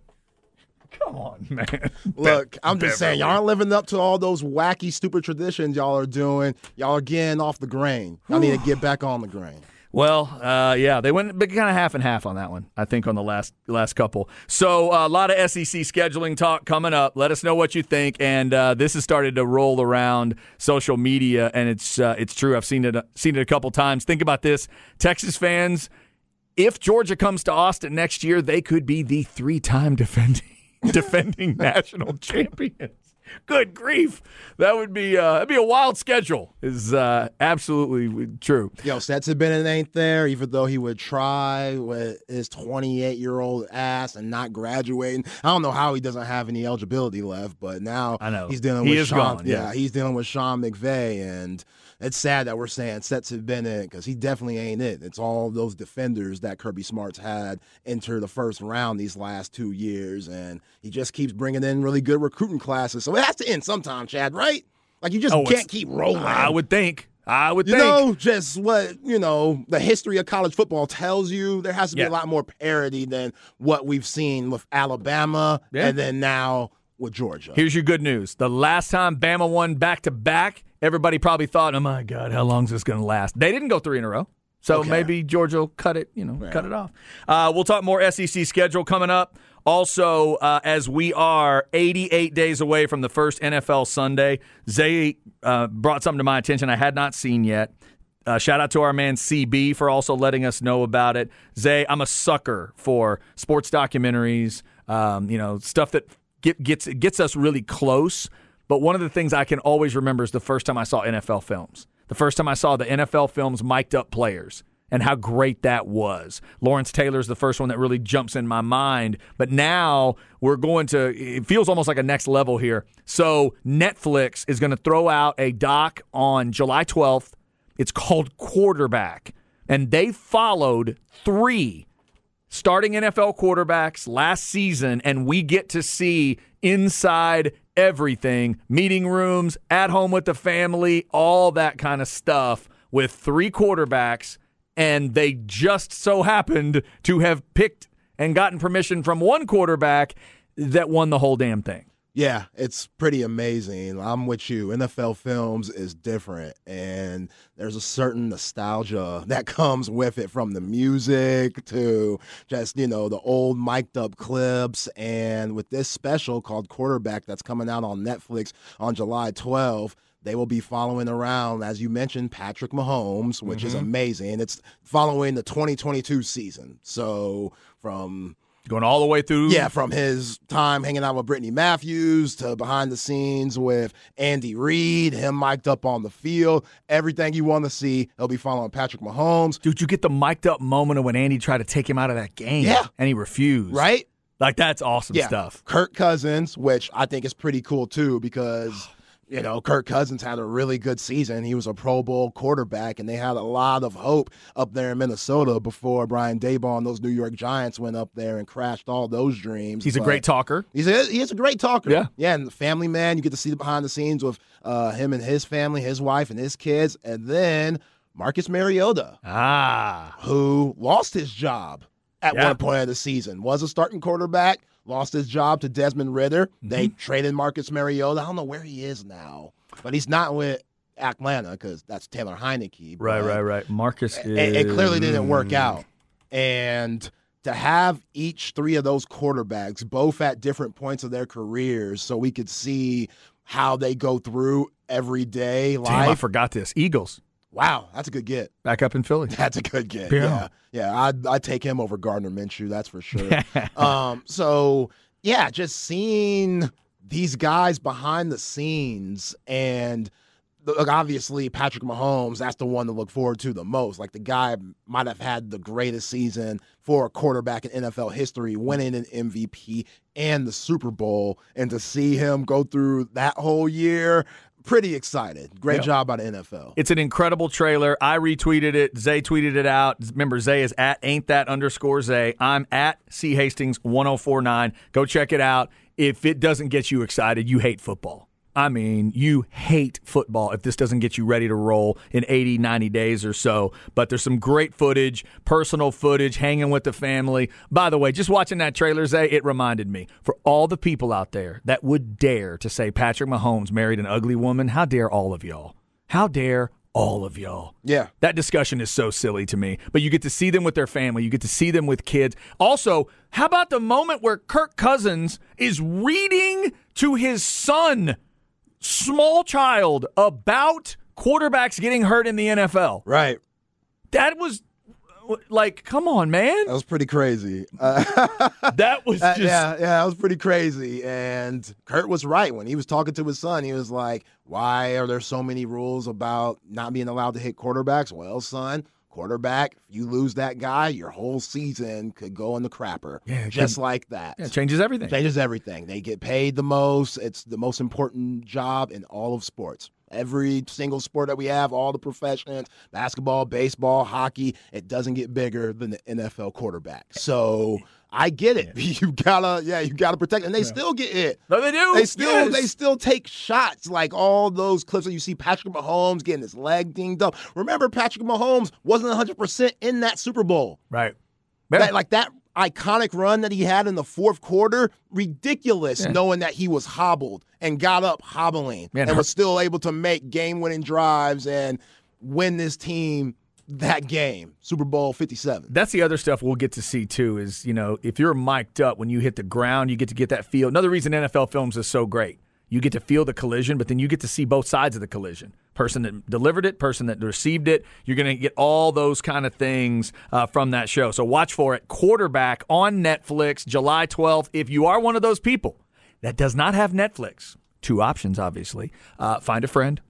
Come on, *laughs* man. Look, I'm just saying, y'all aren't living up to all those wacky, stupid traditions y'all are doing. Y'all are getting off the grain. Y'all need to get back on the grain. *sighs* Well, uh, yeah, they went kind of half and half on that one. I think on the last last couple. So uh, a lot of SEC scheduling talk coming up. Let us know what you think. And uh, this has started to roll around social media, and it's uh, it's true. I've seen it seen it a couple times. Think about this, Texas fans. If Georgia comes to Austin next year, they could be the three time *laughs* defending *laughs* defending *laughs* national champions. Good grief, that would be uh, that'd be a wild schedule. Is uh, absolutely true. Yo, Stetson Bennett ain't there, even though he would try with his 28 year old ass and not graduating. I don't know how he doesn't have any eligibility left, but now I know. he's dealing He with Sean. gone, yeah, yeah. he's dealing with Sean McVay, and it's sad that we're saying Stetson Bennett because he definitely ain't it. It's all those defenders that Kirby Smart's had enter the first round these last two years, and he just keeps bringing in really good recruiting classes. So it has to end sometime, Chad. Right? Like you just Oh, can't keep rolling. I would think. I would You think. know, just what, you know, the history of college football tells you there has to be Yeah. a lot more parity than what we've seen with Alabama Yeah. and then now with Georgia. Here's your good news. The last time Bama won back to back, everybody probably thought, "Oh my God, how long is this going to last?" They didn't go three in a row, so Okay. maybe Georgia will cut it. You know, cut it off. Uh, we'll talk more SEC schedule coming up. Also, uh, as we are 88 days away from the first NFL Sunday, Zay uh, brought something to my attention I had not seen yet. Uh, shout out to our man CB for also letting us know about it. Zay, I'm a sucker for sports documentaries. Um, you know, stuff that get, gets gets us really close. But one of the things I can always remember is the first time I saw NFL films. The first time I saw the NFL films mic'd up players. and how great that was. Lawrence Taylor's the first one that really jumps in my mind, but now we're going to it feels almost like a next level here. So Netflix is going to throw out a doc on July 12th. It's called Quarterback, and they followed 3 starting NFL quarterbacks last season, and we get to see inside everything meeting rooms, at home with the family, all that kind of stuff with three quarterbacks. And they just so happened to have picked and gotten permission from one quarterback that won the whole damn thing. Yeah, it's pretty amazing. I'm with you. NFL Films is different, and there's a certain nostalgia *laughs* that comes with it from the music to just, you know, the old mic'd up clips. And with this special called Quarterback that's coming out on Netflix on July 12th, they will be following around, as you mentioned, Patrick Mahomes, which mm-hmm. is amazing. It's following the 2022 season. So from Going all the way through. Yeah, from his time hanging out with Brittany Matthews to behind the scenes with Andy Reid, him mic'd up on the field, everything you want to see. He'll be following Patrick Mahomes. Dude, you get the mic'd up moment of when Andy tried to take him out of that game. Yeah. And he refused. Right? Like, that's awesome yeah. stuff. Kirk Cousins, which I think is pretty cool too, because *sighs* you know, Kirk Cousins had a really good season. He was a Pro Bowl quarterback, and they had a lot of hope up there in Minnesota before Brian Daboll and those New York Giants went up there and crashed all those dreams. He's but a great talker. He's a, he's a great talker. Yeah. Yeah, and the family man, you get to see the behind the scenes with uh, him and his family, his wife, and his kids. And then Marcus Mariota. Ah. Who lost his job at yeah. one point of the season, was a starting quarterback – lost his job to Desmond Ridder. Mm-hmm. They traded Marcus Mariota. I don't know where he is now, but he's not with Atlanta because that's Taylor Heinicke. Right, right, right. Marcus it, it clearly didn't work out. And to have each three of those quarterbacks both at different points of their careers so we could see how they go through every day life. Damn, I forgot this. Eagles. Wow, that's a good get. Back up in Philly. *laughs* That's a good get. Yeah, yeah. yeah I'd, I'd take him over Gardner Minshew. That's for sure. *laughs* um, so yeah, just seeing these guys behind the scenes and look, obviously Patrick Mahomes, that's the one to look forward to the most. Like the guy might have had the greatest season for a quarterback in NFL history, winning an MVP and the Super Bowl, and to see him go through that whole year, pretty excited. Great job by the NFL. It's an incredible trailer. I retweeted it. Zay tweeted it out. Remember, Zay is at ain't that underscore Zay. I'm at C Hastings 1049. Go check it out. If it doesn't get you excited, you hate football. I mean, you hate football if this doesn't get you ready to roll in 80, 90 days or so. But there's some great footage, personal footage, hanging with the family. By the way, just watching that trailer, Zay, it reminded me for all the people out there that would dare to say Patrick Mahomes married an ugly woman, how dare all of y'all? How dare all of y'all. Yeah. That discussion is so silly to me. But you get to see them with their family, you get to see them with kids. Also, how about the moment where Kirk Cousins is reading to his son small child about quarterbacks getting hurt in the NFL. Right. That was like, come on, man. That was pretty crazy. *laughs* Uh, that was just... yeah, yeah, that was pretty crazy. And Kurt was right when he was talking to his son. He was like, "Why are there so many rules about not being allowed to hit quarterbacks?" Well, son, quarterback, if you lose that guy, your whole season could go in the crapper. Yeah, just like that. Yeah, changes everything. Changes everything. They get paid the most. It's the most important job in all of sports. Every single sport that we have, all the professions, basketball, baseball, hockey, it doesn't get bigger than the NFL quarterback. So I get it. *laughs* You gotta, yeah, you gotta protect, and they yeah. still get it. No, they do. They still, yes. they still take shots. Like all those clips that you see Patrick Mahomes getting his leg dinged up. Remember, Patrick Mahomes wasn't 100 percent in that Super Bowl. Right. Yeah. That, like that iconic run that he had in the fourth quarter, ridiculous. Yeah. Knowing that he was hobbled and got up hobbling Man, and was still able to make game-winning drives and win this team that game, Super Bowl 57. That's the other stuff we'll get to see too is, you know, if you're mic'd up when you hit the ground, you get to get that feel. Another reason NFL films is so great. You get to feel the collision, but then you get to see both sides of the collision. Person that delivered it, person that received it. You're going to get all those kind of things uh, from that show. So watch for it. Quarterback on Netflix, July 12th. If you are one of those people that does not have Netflix, two options, obviously. Uh, find a friend,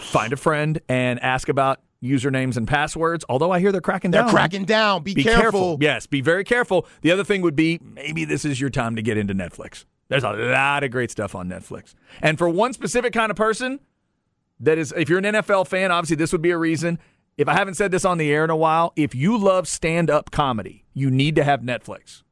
find a friend, and ask about usernames and passwords. Although I hear they're cracking down. They're cracking down. Be, Be careful. Yes, be very careful. The other thing would be maybe this is your time to get into Netflix. There's a lot of great stuff on Netflix. And for one specific kind of person, that is, if you're an NFL fan, obviously this would be a reason. If I haven't said this on the air in a while, if you love stand up comedy, you need to have Netflix.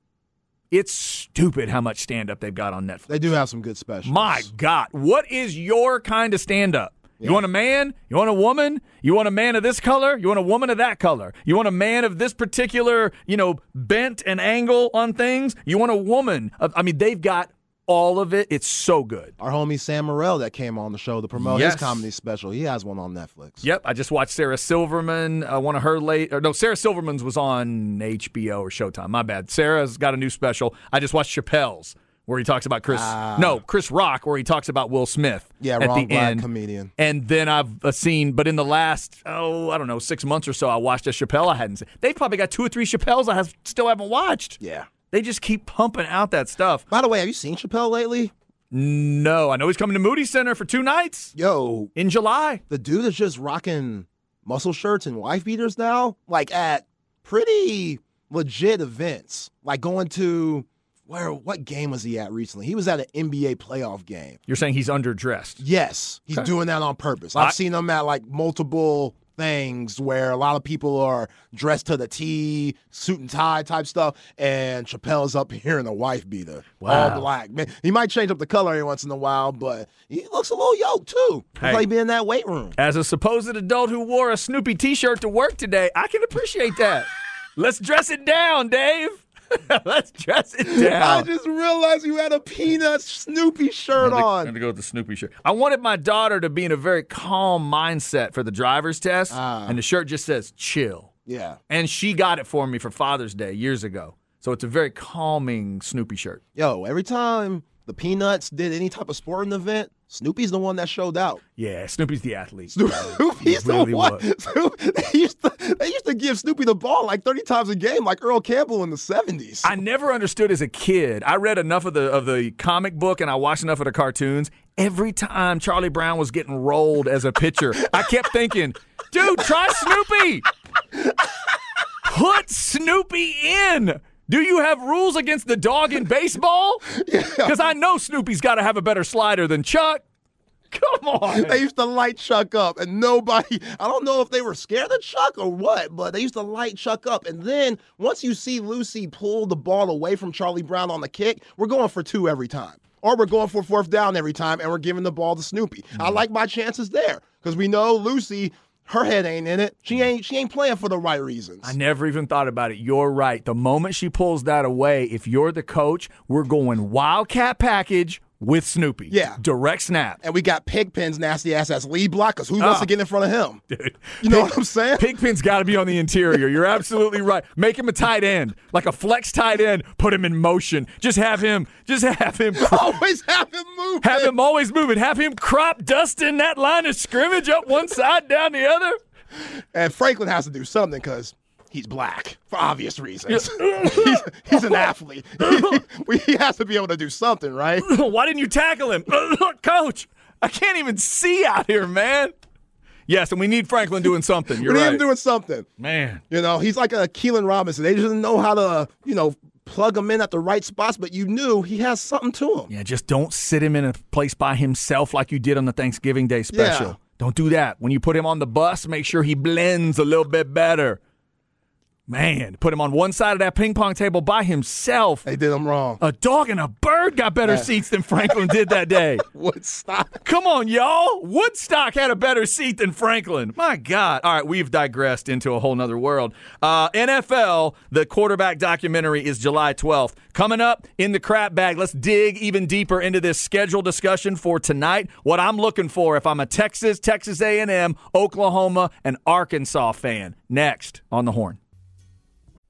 It's stupid how much stand up they've got on Netflix. They do have some good specials. My God, what is your kind of stand up? You want a man? You want a woman? You want a man of this color? You want a woman of that color? You want a man of this particular, you know, bent and angle on things? You want a woman? Of, I mean, they've got all of it. It's so good. Our homie Sam Morril that came on the show to promote Yes. his comedy special. He has one on Netflix. Yep, I just watched Sarah Silverman. Uh, one of her late, or no, Sarah Silverman's was on HBO or Showtime. My bad. Sarah's got a new special. I just watched Chappelle's where he talks about Chris. no, Chris Rock, where he talks about Will Smith. Ah. Yeah, at wrong the black end. comedian. And then I've uh, seen, but in the last oh, I don't know, six months or so, I watched a Chappelle I hadn't seen. They've probably got two or three Chappelles I have, still haven't watched. Yeah. They just keep pumping out that stuff. By the way, have you seen Chappelle lately? No, I know he's coming to Moody Center for two nights Yo, in July. the dude is just rocking muscle shirts and wife beaters now, like at pretty legit events. Like going to where what game was he at recently? He was at an NBA playoff game. You're saying he's underdressed. Yes, he's Okay. doing that on purpose. I've I- seen him at like multiple things where a lot of people are dressed to the T, suit and tie type stuff, and Chappelle's up *laughs* here in a wife beater, all Wow. black. Man, he might change up the color every once in a while, but he looks a little yoked too. Hey. like being in that weight room. As a supposed adult who wore a Snoopy T-shirt to work today, I can appreciate that. *laughs* Let's dress it down, Dave. *laughs* Let's dress it down. I just realized you had a peanut Snoopy shirt I had on. to go with the Snoopy shirt. I wanted my daughter to be in a very calm mindset for the driver's test, Ah. and the shirt just says "chill." Yeah. And she got it for me for Father's Day years ago. So it's a very calming Snoopy shirt. Yo, every time the Peanuts did any type of sporting event, Snoopy's the one that showed out. Yeah, Snoopy's the athlete. Snoopy's really the one. was. *laughs* They, used to, they used to give Snoopy the ball like 30 times a game, like Earl Campbell in the 70s. I never understood as a kid. I read enough of the of the comic book and I watched enough of the cartoons. Every time Charlie Brown was getting rolled as a pitcher, I kept thinking, "Dude, try Snoopy. Put Snoopy in." Do you have rules against the dog in baseball? *laughs* Because I know Snoopy's got to have a better slider than Chuck. Come on. they used to light Chuck up, and nobody, I don't know if they were scared of Chuck or what, but they used to light Chuck up. And then once you see Lucy pull the ball away from Charlie Brown on the kick, we're going for two every time. Or we're going for fourth down every time, and we're giving the ball to Snoopy. I mm. like my chances there because we know Lucy, her head ain't in it. She ain't she ain't playing for the right reasons. I never even thought about it. You're right. The moment she pulls that away, if you're the coach, we're going Wildcat package with Snoopy. Yeah. Direct snap. and we got Pigpen's nasty ass as lead block because who wants Ah. to get in front of him? *laughs* Dude. You know what I'm saying? Pigpen's got to be on the interior. You're absolutely right. Make him a tight end, like a flex tight end. Put him in motion. Just have him. Just have him. *laughs* Always have him move. Have him always moving. Have him crop dusting that line of scrimmage up one side, down the other. And Franklin has to do something because he's black for obvious reasons. *laughs* he's, he's an athlete. *laughs* He, he has to be able to do something, right? *laughs* Why didn't you tackle him? Coach, I can't even see out here, man. Yes, and we need Franklin doing something. You're we need right. him doing something. Man. You know, he's like a Keelan Robinson. They just know how to, you know, plug him in at the right spots, but you knew he has something to him. Yeah, just don't sit him in a place by himself like you did on the Thanksgiving Day special. Yeah. Don't do that. When you put him on the bus, make sure he blends a little bit better. Man, put him on one side of that ping pong table by himself. They did him wrong. A dog and a bird got better seats than Franklin did that day. *laughs* Woodstock. Come on, y'all. Woodstock had a better seat than Franklin. My God. All right, we've digressed into a whole nother world. Uh, NFL, the quarterback documentary is July 12th. Coming up in the crap bag, let's dig even deeper into this schedule discussion for tonight. What I'm looking for if I'm a Texas, Texas A&M, Oklahoma, and Arkansas fan. Next on the horn.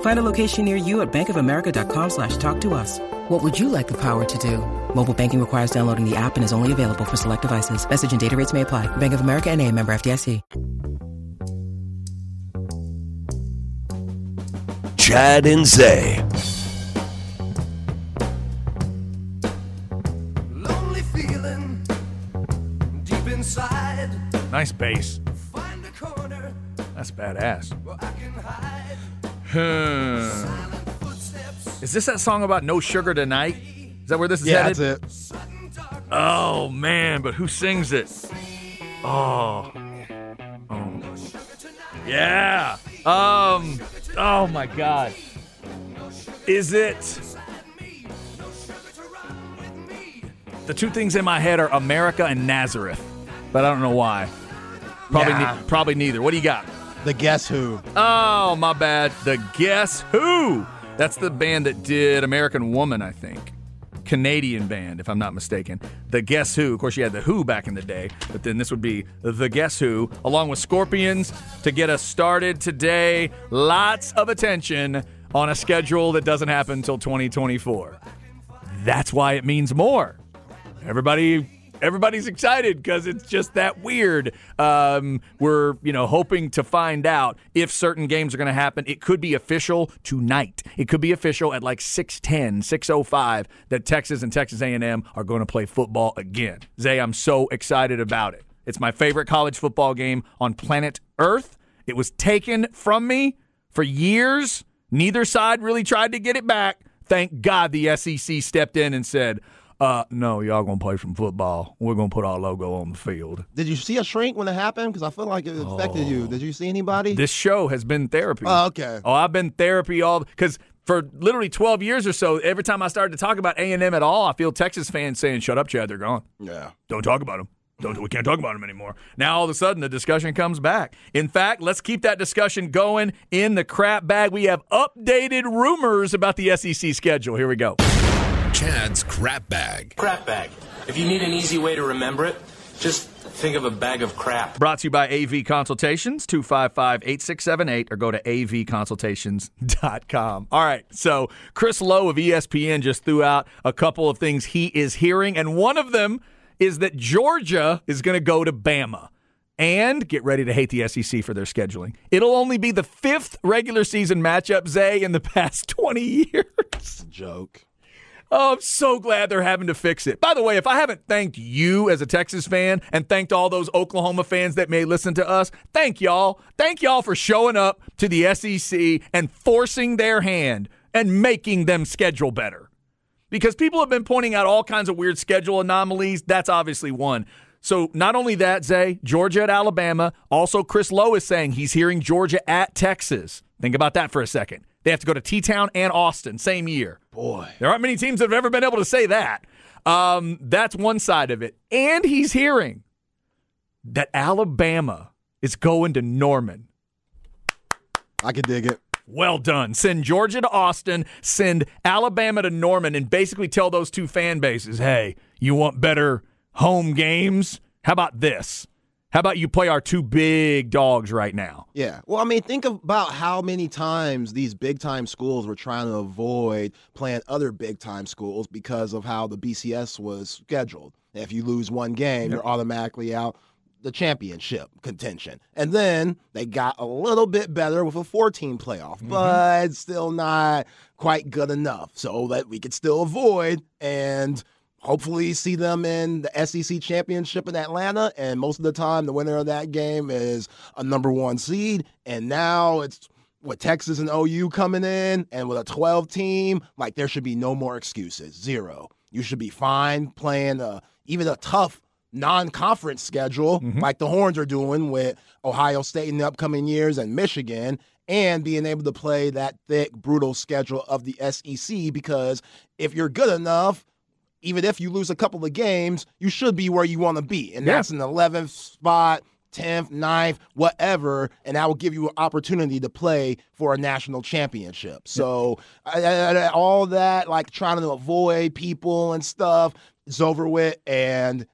Find a location near you at bankofamerica.com slash talk to us. What would you like the power to do? Mobile banking requires downloading the app and is only available for select devices. Message and data rates may apply. Bank of America and a member FDIC. Chad and Zay. Lonely feeling deep inside. Nice bass. Find a corner That's badass. Hmm. Is this that song about No Sugar Tonight? Is that where this is Yeah, headed? that's it. Oh man, but who sings it? Oh. Oh. Yeah. Um oh my god. Is it The two things in my head are America and Nazareth, but I don't know why. Probably Yeah. ne- probably neither. What do you got? The Guess Who. Oh, my bad. The Guess Who? That's the band that did American Woman, I think. Canadian band, if I'm not mistaken. The Guess Who. Of course, you had the Who back in the day, but then this would be The Guess Who, along with Scorpions to get us started today. Lots of attention on a schedule that doesn't happen until 2024. That's why it means more. Everybody everybody's excited because it's just that weird. Um, we're you know hoping to find out if certain games are going to happen. It could be official tonight. It could be official at like 610, 605 that Texas and Texas A&M are going to play football again. Zay, I'm so excited about it. It's my favorite college football game on planet Earth. It was taken from me for years. Neither side really tried to get it back. Thank God the SEC stepped in and said, uh, no, y'all gonna play some football. We're gonna put our logo on the field. Did you see a shrink when it happened? Because I feel like it affected you. Did you see anybody? This show has been therapy. oh, okay. Oh, I've been therapy all because for literally 12 years or so, every time I started to talk about A&M at all, I feel Texas fans saying, "Shut up, Chad. They're gone. Yeah. Don't talk about them. Don't we can't talk about them anymore." Now all of a sudden the discussion comes back. In fact, let's keep that discussion going in the crap bag. We have updated rumors about the SEC schedule. Here we go. Chad's crap bag. Crap bag. If you need an easy way to remember it, just think of a bag of crap. Brought to you by AV Consultations, 255 8678, or go to avconsultations.com. All right, so Chris Low of ESPN just threw out a couple of things he is hearing, and one of them is that Georgia is going to go to Bama. And get ready to hate the SEC for their scheduling. It'll only be the fifth regular season matchup, Zay, in the *laughs* past 20 years. Joke. Oh, I'm so glad they're having to fix it. By the way, if I haven't thanked you as a Texas fan and thanked all those Oklahoma fans that may listen to us, thank y'all. Thank y'all for showing up to the SEC and forcing their hand and making them schedule better. Because people have been pointing out all kinds of weird schedule anomalies. That's obviously one. So not only that, Zay, Georgia at Alabama. Also, Chris Low is saying he's hearing Georgia at Texas. Think about that for a second. They have to go to T Town and Austin same year. Boy. There aren't many teams that have ever been able to say that. Um, that's one side of it. And he's hearing that Alabama is going to Norman. I could dig it. Well done. Send Georgia to Austin, send Alabama to Norman, and basically tell those two fan bases hey, you want better home games? How about this? How about you play our two big dogs right now? Yeah. Well, I mean, think about how many times these big time schools were trying to avoid playing other big time schools because of how the BCS was scheduled. If you lose one game, you're automatically out the championship contention. And then they got a little bit better with a 14 playoff, mm-hmm. but still not quite good enough so that we could still avoid and hopefully see them in the SEC championship in Atlanta. And most of the time, the winner of that game is a number one seed. And now it's with Texas and OU coming in and with a 12 team, like there should be no more excuses. Zero. You should be fine playing a, even a tough non-conference schedule mm-hmm. like the Horns are doing with Ohio State in the upcoming years and Michigan and being able to play that thick brutal schedule of the SEC because if you're good enough even if you lose a couple of games, you should be where you want to be. And Yeah. that's an 11th spot, 10th, 9th, whatever. And that will give you an opportunity to play for a national championship. So I, I- I- all that, like trying to avoid people and stuff, is over with. And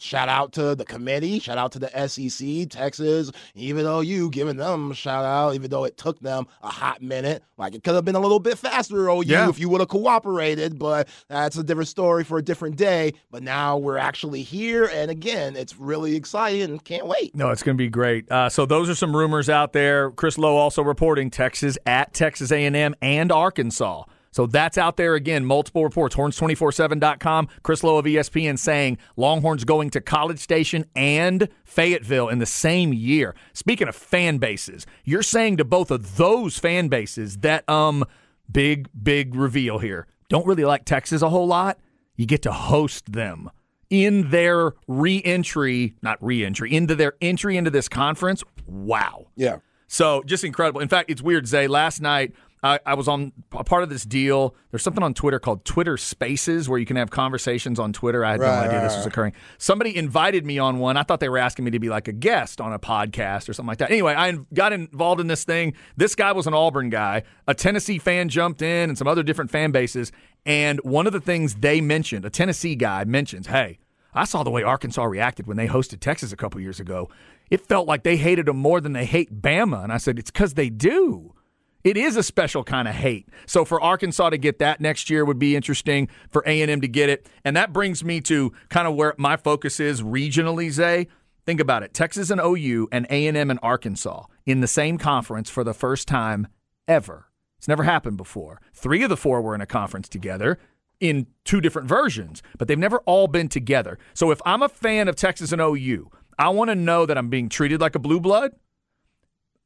shout out to the committee, shout out to the SEC, Texas, even though you giving them a shout out, even though it took them a hot minute. Like it could have been a little bit faster, OU, Yeah. if you would have cooperated, but that's a different story for a different day. But now we're actually here, and again, it's really exciting and can't wait. No, it's going to be great. Uh, so those are some rumors out there. Chris Low also reporting Texas at Texas A&M and Arkansas. So that's out there again. Multiple reports. Horns247.com. Chris Low of ESPN saying Longhorns going to College Station and Fayetteville in the same year. Speaking of fan bases, you're saying to both of those fan bases that um big big reveal here. Don't really like Texas a whole lot. You get to host them in their re-entry, not re-entry, into their entry into this conference. Wow. Yeah. So just incredible. In fact, it's weird, Zay. Last night, I, I was on a part of this deal. There's something on Twitter called Twitter Spaces where you can have conversations on Twitter. I had no idea right, this was occurring. Somebody invited me on one. I thought they were asking me to be like a guest on a podcast or something like that. Anyway, I got involved in this thing. This guy was an Auburn guy. A Tennessee fan jumped in and some other different fan bases. And one of the things they mentioned, a Tennessee guy mentions, hey, I saw the way Arkansas reacted when they hosted Texas a couple years ago. It felt like they hated them more than they hate Bama. And I said, it's because they do. It is a special kind of hate. So for Arkansas to get that next year would be interesting. For A and M to get it, and that brings me to kind of where my focus is regionally. Zay, think about it: Texas and OU and A and Arkansas in the same conference for the first time ever. It's never happened before. Three of the four were in a conference together in two different versions, but they've never all been together. So if I'm a fan of Texas and OU, I want to know that I'm being treated like a blue blood.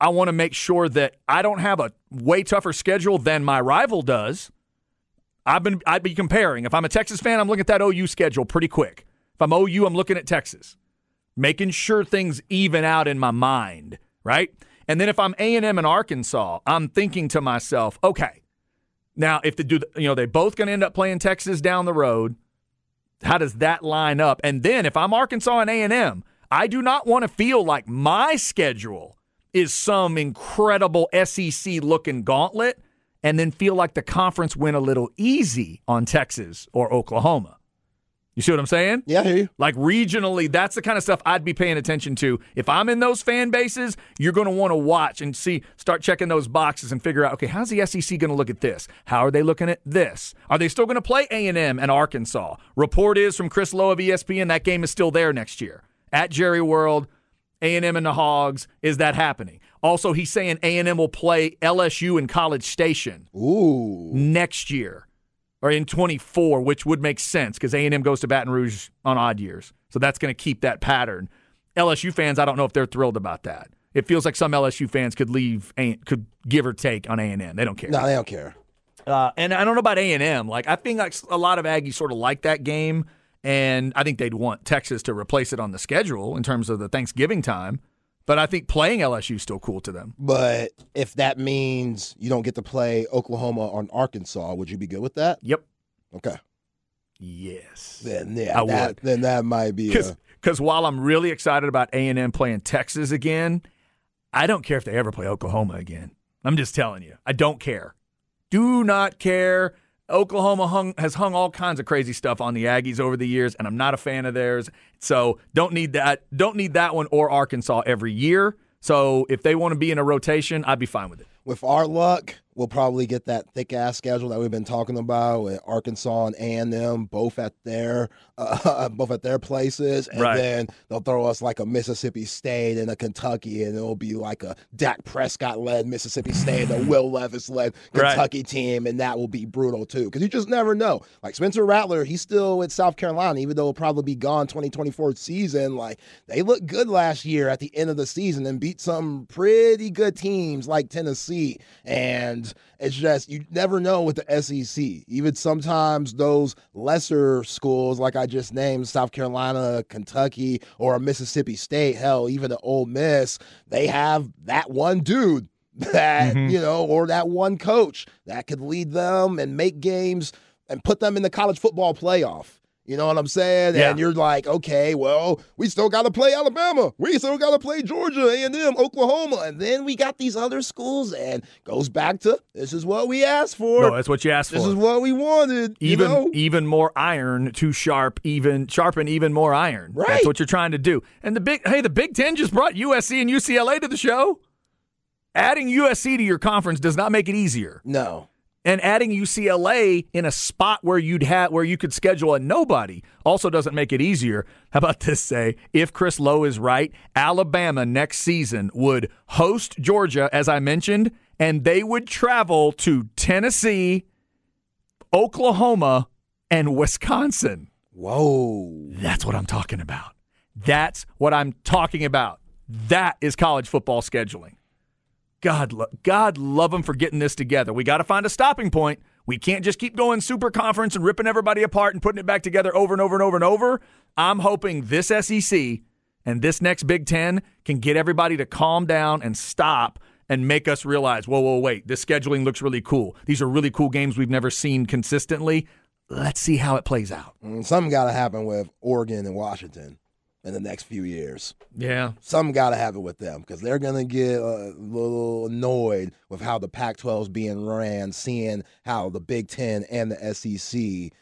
I want to make sure that I don't have a way tougher schedule than my rival does. I've been I'd be comparing. If I'm a Texas fan, I'm looking at that OU schedule pretty quick. If I'm OU, I'm looking at Texas, making sure things even out in my mind, right? And then if I'm A&M and Arkansas, I'm thinking to myself, okay, now if they do, you know, they both going to end up playing Texas down the road. How does that line up? And then if I'm Arkansas and A&M, I do not want to feel like my schedule is some incredible SEC looking gauntlet and then feel like the conference went a little easy on Texas or Oklahoma. You see what I'm saying? Yeah, I hear you. Like regionally, that's the kind of stuff I'd be paying attention to. If I'm in those fan bases, you're going to want to watch and see, start checking those boxes and figure out, okay, how's the SEC going to look at this? How are they looking at this? Are they still going to play A&M and Arkansas? Report is from Chris Low of ESPN that game is still there next year at Jerry World. A&M and the Hogs. Is that happening? Also, he's saying A&M will play LSU in College Station Ooh. next year or in 24, which would make sense because A&M goes to Baton Rouge on odd years. So that's going to keep that pattern. LSU fans, I don't know if they're thrilled about that. It feels like some LSU fans could leave, could give or take on A&M. They don't care. No, they don't care. Uh, and I don't know about A and M. Like I think like a lot of Aggies sort of like that game, and I think they'd want Texas to replace it on the schedule in terms of the Thanksgiving time. But I think playing LSU is still cool to them. But if that means you don't get to play Oklahoma on Arkansas, would you be good with that? Yep. Okay. Yes. Then yeah, I that, would. then that might be. A, Because while I'm really excited about A and M playing Texas again, I don't care if they ever play Oklahoma again. I'm just telling you, I don't care. Do not care. Oklahoma hung, has hung all kinds of crazy stuff on the Aggies over the years, and I'm not a fan of theirs. So don't need that. Don't need that one or Arkansas every year. So if they want to be in a rotation, I'd be fine with it. with our luck, we'll probably get that thick ass schedule that we've been talking about with Arkansas and A and M both at their *laughs* uh, both at their places, and Right. then they'll throw us like a Mississippi State and a Kentucky, and it'll be like a Dak Prescott led Mississippi State, a Will *laughs* Levis led Right. Kentucky team, and that will be brutal too because you just never know. Like Spencer Rattler, he's still at South Carolina, even though he'll probably be gone 2024 season. Like they looked good last year at the end of the season and beat some pretty good teams like Tennessee. And it's just you never know with the SEC. Even sometimes those lesser schools, like I just named, South Carolina, Kentucky, or Mississippi State, hell, even the Ole Miss, they have that one dude *laughs* that mm-hmm. you know, or that one coach that could lead them and make games and put them in the college football playoff. You know what I'm saying? Yeah. And you're like, okay, well, we still got to play Alabama. We still got to play Georgia, A&M, Oklahoma, and then we got these other schools. And goes back to this is what we asked for. No, that's what you asked this for. This is what we wanted. you even know? even more iron to sharp even sharpen even more iron. That's what you're trying to do. And the big hey, the Big Ten just brought USC and UCLA to the show. Adding USC to your conference does not make it easier. no. And adding UCLA in a spot where you'd have where you could schedule a nobody also doesn't make it easier. How about this say, if Chris Low is right, Alabama next season would host Georgia, as I mentioned, and they would travel to Tennessee, Oklahoma, and Wisconsin. Whoa. That's what I'm talking about. That's what I'm talking about. That is college football scheduling. God, lo- God love them for getting this together. We got to find a stopping point. We can't just keep going super conference and ripping everybody apart and putting it back together over and over and over and over. I'm hoping this SEC and this next Big Ten can get everybody to calm down and stop and make us realize, whoa, whoa, wait, this scheduling looks really cool. These are really cool games we've never seen consistently. Let's see how it plays out. Mm, Something got to happen with Oregon and Washington in the next few years. Yeah. Some got to have it with them because they're going to get uh, a little annoyed with how the Pac 12 is being ran, seeing how the Big Ten and the SEC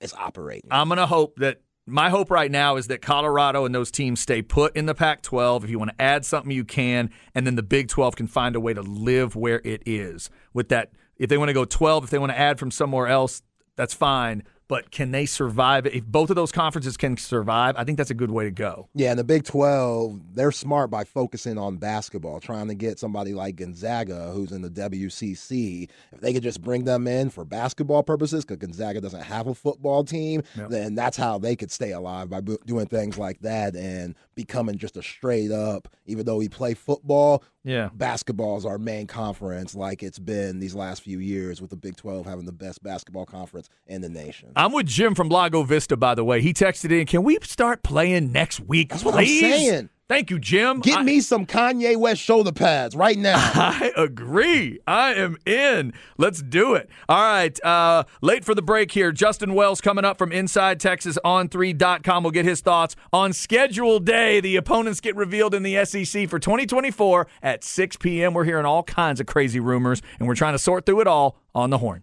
is operating. I'm going to hope that my hope right now is that Colorado and those teams stay put in the Pac 12. If you want to add something, you can. And then the Big 12 can find a way to live where it is. With that, if they want to go 12, if they want to add from somewhere else, that's fine. But can they survive? If both of those conferences can survive, I think that's a good way to go. Yeah, and the Big 12, they're smart by focusing on basketball, trying to get somebody like Gonzaga, who's in the WCC. If they could just bring them in for basketball purposes, because Gonzaga doesn't have a football team, then that's how they could stay alive by doing things like that and becoming just a straight up, even though we play football, Yeah. basketball is our main conference, like it's been these last few years with the Big 12 having the best basketball conference in the nation. I'm with Jim from Lago Vista, by the way. He texted in, can we start playing next week, That's what I'm please? saying. Thank you, Jim. Get I- me some Kanye West shoulder pads right now. *laughs* I agree. I am in. Let's do it. All right. Uh, late for the break here. Justin Wells coming up from Inside Texas on 3.com. We'll get his thoughts on schedule day. The opponents get revealed in the SEC for 2024 at 6 p.m. We're hearing all kinds of crazy rumors, and we're trying to sort through it all on the horn.